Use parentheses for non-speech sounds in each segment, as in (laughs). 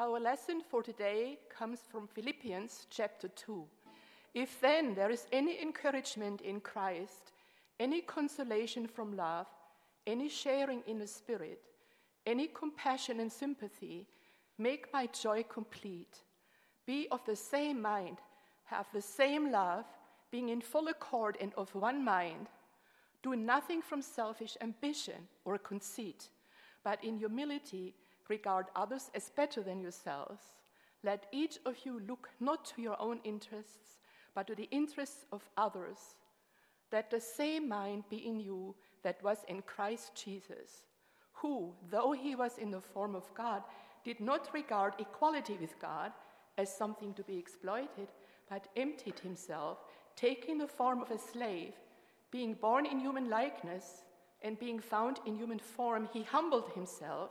Our lesson for today comes from Philippians chapter 2. If then there is any encouragement in Christ, any consolation from love, any sharing in the Spirit, any compassion and sympathy, make my joy complete. Be of the same mind, have the same love, being in full accord and of one mind. Do nothing from selfish ambition or conceit, but in humility regard others as better than yourselves. Let each of you look not to your own interests, but to the interests of others. Let the same mind be in you that was in Christ Jesus, who, though he was in the form of God, did not regard equality with God as something to be exploited, but emptied himself, taking the form of a slave, being born in human likeness, and being found in human form, he humbled himself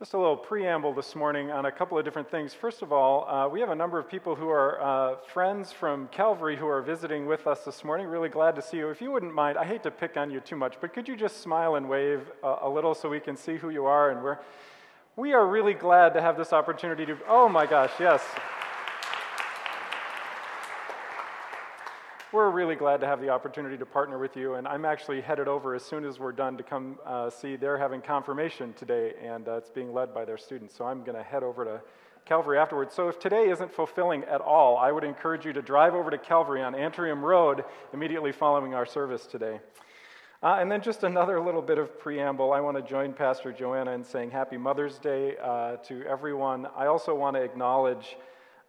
Just a little preamble this morning on a couple of different things. First of all, uh, we have a number of people who are uh, friends from Calvary who are visiting with us this morning. Really glad to see you. If you wouldn't mind, I hate to pick on you too much, but could you just smile and wave a, a little so we can see who you are? And we're, we are really glad to have this opportunity to. Oh my gosh, yes. We're really glad to have the opportunity to partner with you. And I'm actually headed over as soon as we're done to come uh, see they're having confirmation today, and uh, it's being led by their students. So I'm going to head over to Calvary afterwards. So if today isn't fulfilling at all, I would encourage you to drive over to Calvary on Antrim Road immediately following our service today. Uh, and then just another little bit of preamble. I want to join Pastor Joanna in saying Happy Mother's Day uh, to everyone. I also want to acknowledge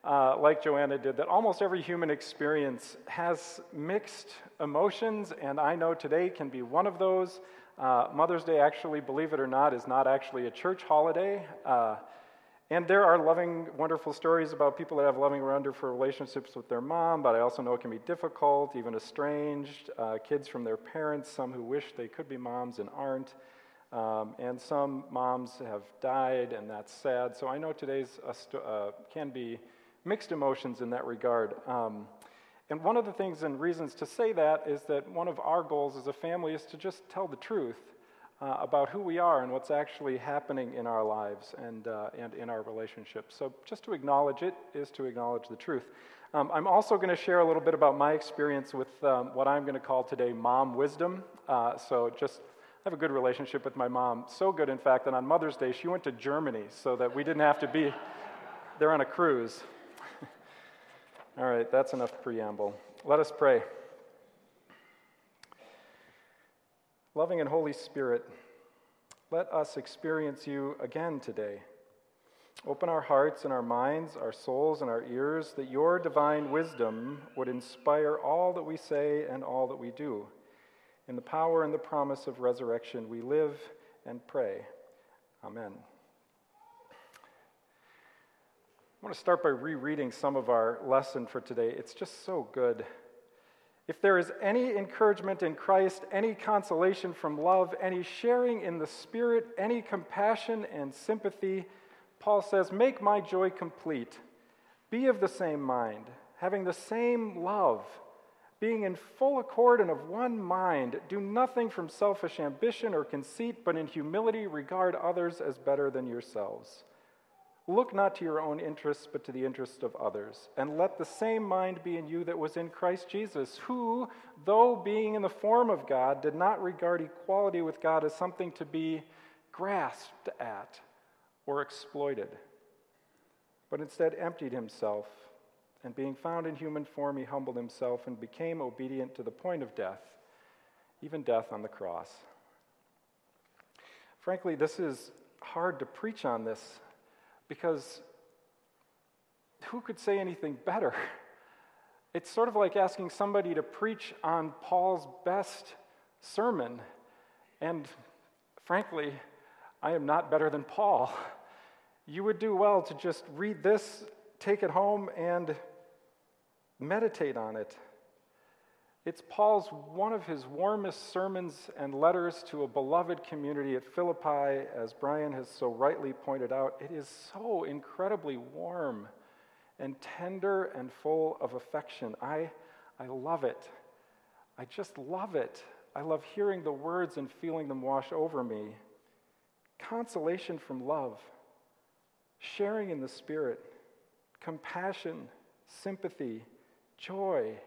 uh, like Joanna did, that almost every human experience has mixed emotions, and I know today can be one of those. Uh, Mother's Day, actually, believe it or not, is not actually a church holiday. Uh, and there are loving, wonderful stories about people that have loving, wonderful relationships with their mom, but I also know it can be difficult, even estranged. Uh, kids from their parents, some who wish they could be moms and aren't. Um, and some moms have died, and that's sad. So I know today's st- uh, can be mixed emotions in that regard. Um, and one of the things and reasons to say that is that one of our goals as a family is to just tell the truth uh, about who we are and what's actually happening in our lives and, uh, and in our relationships. So, just to acknowledge it is to acknowledge the truth. Um, I'm also going to share a little bit about my experience with um, what I'm going to call today mom wisdom. Uh, so, just I have a good relationship with my mom. So good, in fact, that on Mother's Day, she went to Germany so that we didn't have to be there on a cruise. All right, that's enough preamble. Let us pray. Loving and Holy Spirit, let us experience you again today. Open our hearts and our minds, our souls and our ears, that your divine wisdom would inspire all that we say and all that we do. In the power and the promise of resurrection, we live and pray. Amen. I want to start by rereading some of our lesson for today. It's just so good. If there is any encouragement in Christ, any consolation from love, any sharing in the Spirit, any compassion and sympathy, Paul says, Make my joy complete. Be of the same mind, having the same love, being in full accord and of one mind. Do nothing from selfish ambition or conceit, but in humility regard others as better than yourselves. Look not to your own interests, but to the interests of others. And let the same mind be in you that was in Christ Jesus, who, though being in the form of God, did not regard equality with God as something to be grasped at or exploited, but instead emptied himself. And being found in human form, he humbled himself and became obedient to the point of death, even death on the cross. Frankly, this is hard to preach on this because who could say anything better? (laughs) It's sort of like asking somebody to preach on Paul's best sermon. And frankly, I am not better than Paul. (laughs) you would do well to just read this, take it home, and meditate on it. It's Paul's one of his warmest sermons and letters to a beloved community at Philippi, as Brian has so rightly pointed out. It is so incredibly warm and tender and full of affection. I, I love it. I just love it. I love hearing the words and feeling them wash over me. Consolation from love, sharing in the Spirit, compassion, sympathy, joy,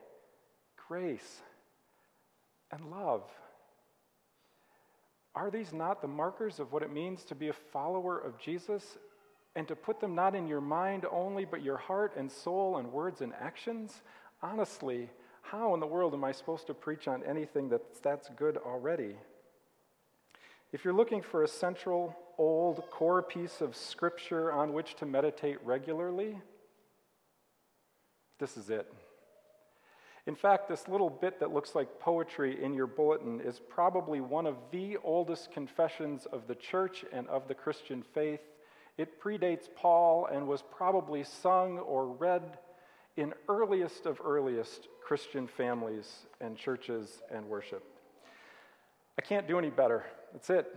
grace, and love. Are these not the markers of what it means to be a follower of Jesus and to put them not in your mind only, but your heart and soul and words and actions? Honestly, how in the world am I supposed to preach on anything that's, that's good already? If you're looking for a central, old, core piece of scripture on which to meditate regularly, this is it. In fact, this little bit that looks like poetry in your bulletin is probably one of the oldest confessions of the church and of the Christian faith. It predates Paul and was probably sung or read in earliest of earliest Christian families and churches and worship. I can't do any better. That's it.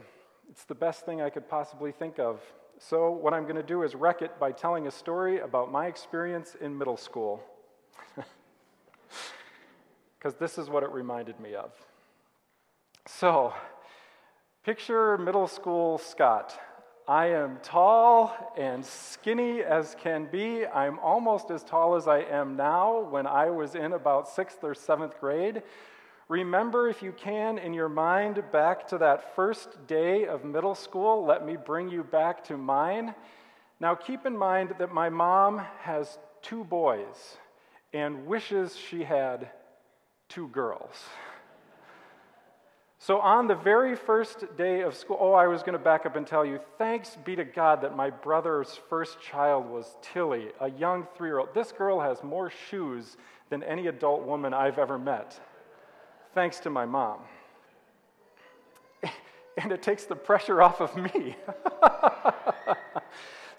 It's the best thing I could possibly think of. So, what I'm going to do is wreck it by telling a story about my experience in middle school (laughs) because this is what it reminded me of. So, picture middle school Scott. I am tall and skinny as can be. I'm almost as tall as I am now when I was in about sixth or seventh grade. Remember, if you can, in your mind, back to that first day of middle school. Let me bring you back to mine. Now, keep in mind that my mom has two boys and wishes she had two girls. So, on the very first day of school, oh, I was going to back up and tell you, thanks be to God that my brother's first child was Tilly, a young three year old. This girl has more shoes than any adult woman I've ever met, thanks to my mom. (laughs) And it takes the pressure off of me. (laughs)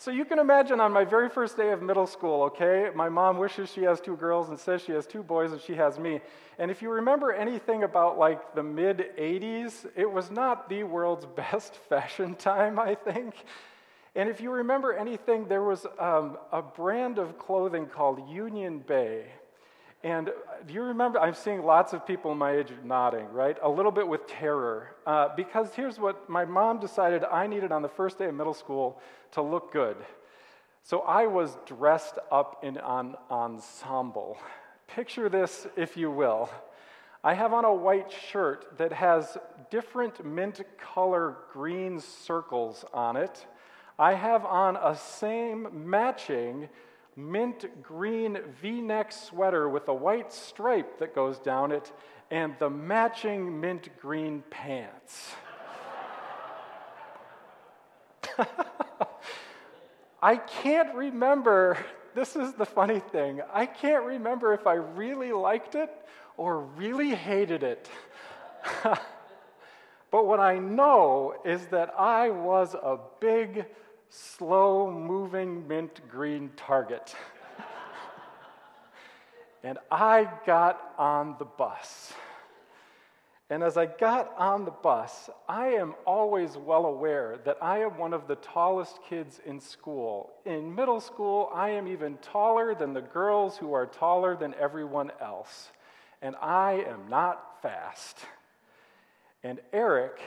So you can imagine on my very first day of middle school, okay, my mom wishes she has two girls and says she has two boys and she has me. And if you remember anything about like the mid 80s, it was not the world's (laughs) best fashion time, I think. And if you remember anything, there was um, a brand of clothing called Union Bay. And do you remember? I'm seeing lots of people my age nodding, right? A little bit with terror. Uh, because here's what my mom decided I needed on the first day of middle school to look good. So I was dressed up in an ensemble. Picture this, if you will. I have on a white shirt that has different mint color green circles on it. I have on a same matching mint green v neck sweater with a white stripe that goes down it, and the matching mint green pants. (laughs) I can't remember, this is the funny thing, I can't remember if I really liked it or really hated it. (laughs) but what I know is that I was a big, slow moving mint green target. (laughs) and I got on the bus. And as I got on the bus, I am always well aware that I am one of the tallest kids in school. In middle school, I am even taller than the girls who are taller than everyone else. And I am not fast. And Eric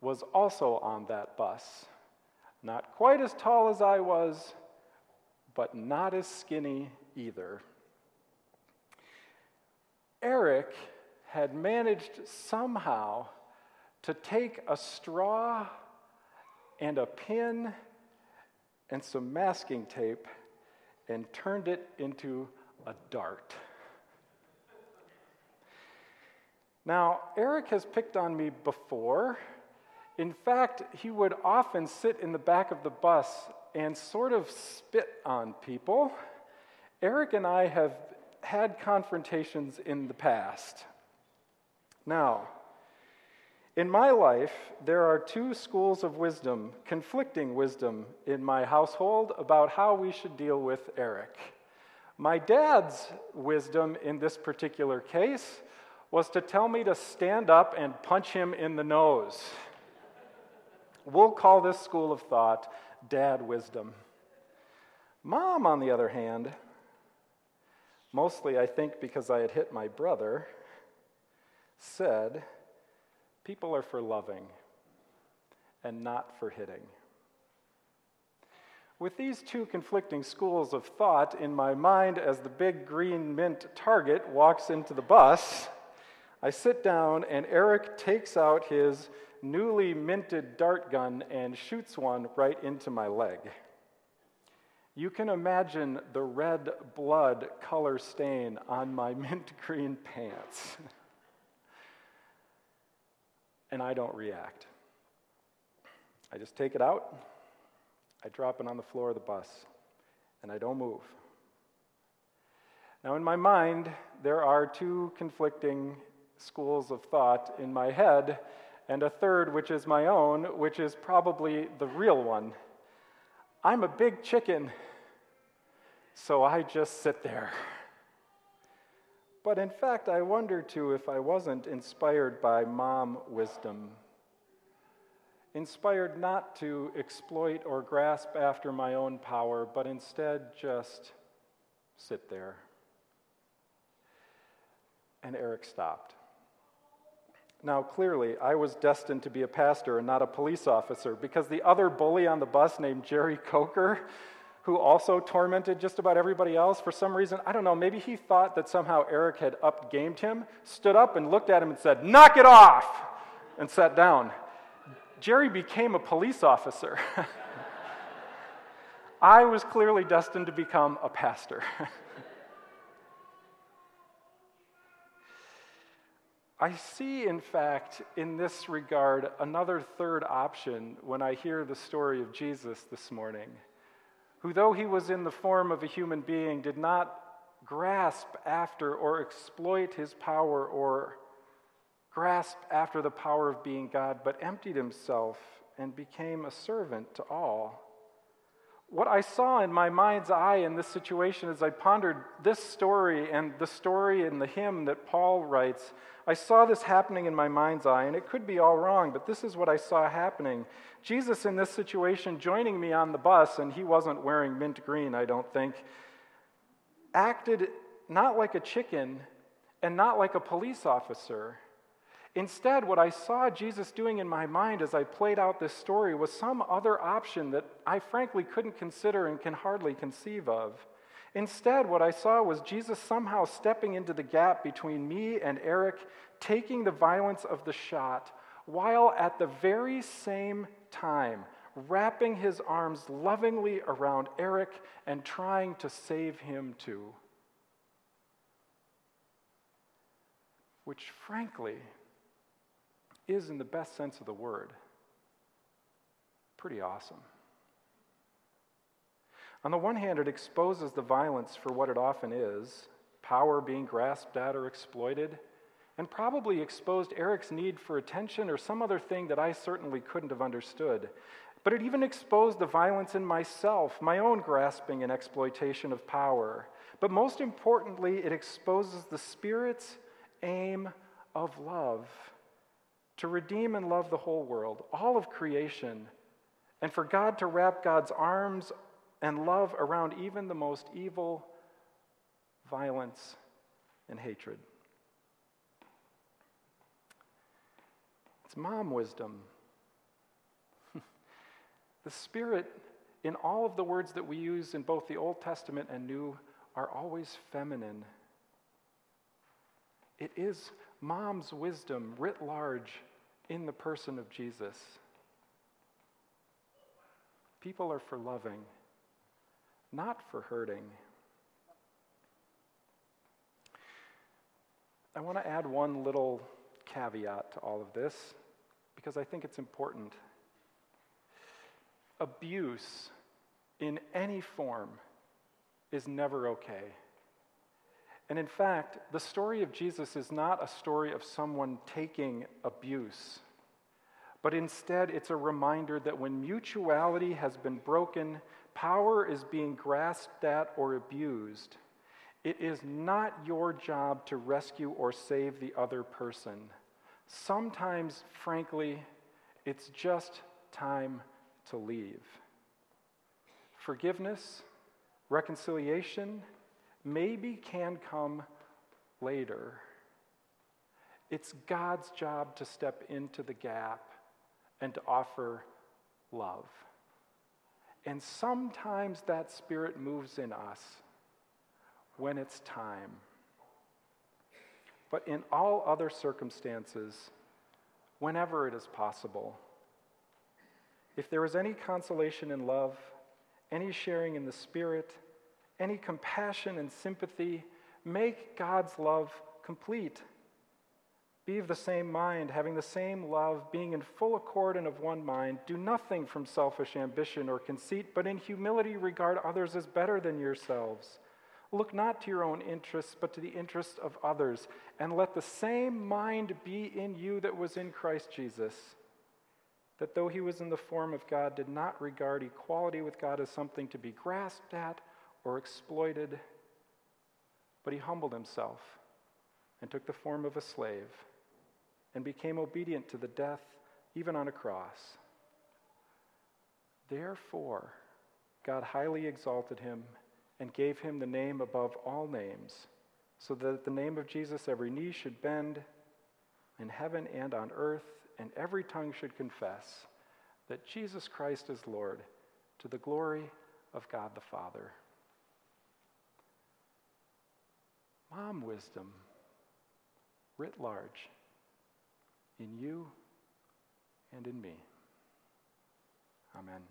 was also on that bus. Not quite as tall as I was, but not as skinny either. Eric had managed somehow to take a straw and a pin and some masking tape and turned it into a dart. Now, Eric has picked on me before. In fact, he would often sit in the back of the bus and sort of spit on people. Eric and I have had confrontations in the past. Now, In my life, there are two schools of wisdom, conflicting wisdom in my household about how we should deal with Eric. My dad's wisdom in this particular case was to tell me to stand up and punch him in the nose. We'll call this school of thought dad wisdom. Mom, on the other hand, mostly I think because I had hit my brother, said, People are for loving and not for hitting. With these two conflicting schools of thought in my mind as the big green mint target walks into the bus, I sit down and Eric takes out his newly minted dart gun and shoots one right into my leg. You can imagine the red blood color stain on my (laughs) mint green pants. (laughs) and I don't react. I just take it out, I drop it on the floor of the bus, and I don't move. Now, in my mind, there are two conflicting schools of thought in my head, and a third, which is my own, which is probably the real one. I'm a big chicken, so I just sit there. But in fact, I wonder too if I wasn't inspired by mom wisdom. Inspired not to exploit or grasp after my own power, but instead just sit there. And Eric stopped. Now, clearly, I was destined to be a pastor and not a police officer because the other bully on the bus named Jerry Coker who also tormented just about everybody else for some reason. I don't know, maybe he thought that somehow Eric had up gamed him, stood up and looked at him and said, Knock it off! and sat down. Jerry became a police officer. (laughs) I was clearly destined to become a pastor. (laughs) I see, in fact, in this regard, another third option when I hear the story of Jesus this morning who, though he was in the form of a human being, did not grasp after or exploit his power or grasp after the power of being God, but emptied himself and became a servant to all. What I saw in my mind's eye in this situation as I pondered this story and the story in the hymn that Paul writes, I saw this happening in my mind's eye, and it could be all wrong, but this is what I saw happening. Jesus, in this situation, joining me on the bus, and he wasn't wearing mint green, I don't think, acted not like a chicken and not like a police officer. Instead, what I saw Jesus doing in my mind as I played out this story was some other option that I frankly couldn't consider and can hardly conceive of. Instead, what I saw was Jesus somehow stepping into the gap between me and Eric, taking the violence of the shot, while at the very same time wrapping his arms lovingly around Eric and trying to save him too. Which, frankly, is, in the best sense of the word, pretty awesome. On the one hand, it exposes the violence for what it often is power being grasped at or exploited, and probably exposed Eric's need for attention or some other thing that I certainly couldn't have understood. But it even exposed the violence in myself, my own grasping and exploitation of power. But most importantly, it exposes the Spirit's aim of love to redeem and love the whole world, all of creation, and for God to wrap God's arms and love around even the most evil violence and hatred. It's mom wisdom. (laughs) the Spirit, in all of the words that we use in both the Old Testament and New, are always feminine. It is mom's wisdom writ large in the person of Jesus. People are for loving, not for hurting. I want to add one little caveat to all of this because I think it's important. Abuse in any form is never okay. And in fact, the story of Jesus is not a story of someone taking abuse but instead it's a reminder that when mutuality has been broken, power is being grasped at or abused. It is not your job to rescue or save the other person. Sometimes, frankly, it's just time to leave. Forgiveness, reconciliation, maybe can come later. It's God's job to step into the gap and to offer love. And sometimes that spirit moves in us when it's time. But in all other circumstances, whenever it is possible, if there is any consolation in love, any sharing in the Spirit, any compassion and sympathy, make God's love complete. Be of the same mind, having the same love, being in full accord and of one mind. Do nothing from selfish ambition or conceit, but in humility regard others as better than yourselves. Look not to your own interests, but to the interests of others, and let the same mind be in you that was in Christ Jesus that though he was in the form of God, did not regard equality with God as something to be grasped at or exploited, but he humbled himself and took the form of a slave and became obedient to the death, even on a cross. Therefore, God highly exalted him and gave him the name above all names, so that at the name of Jesus every knee should bend in heaven and on earth and every tongue should confess that Jesus Christ is Lord to the glory of God the Father. Mom wisdom, writ large, in you and in me. Amen.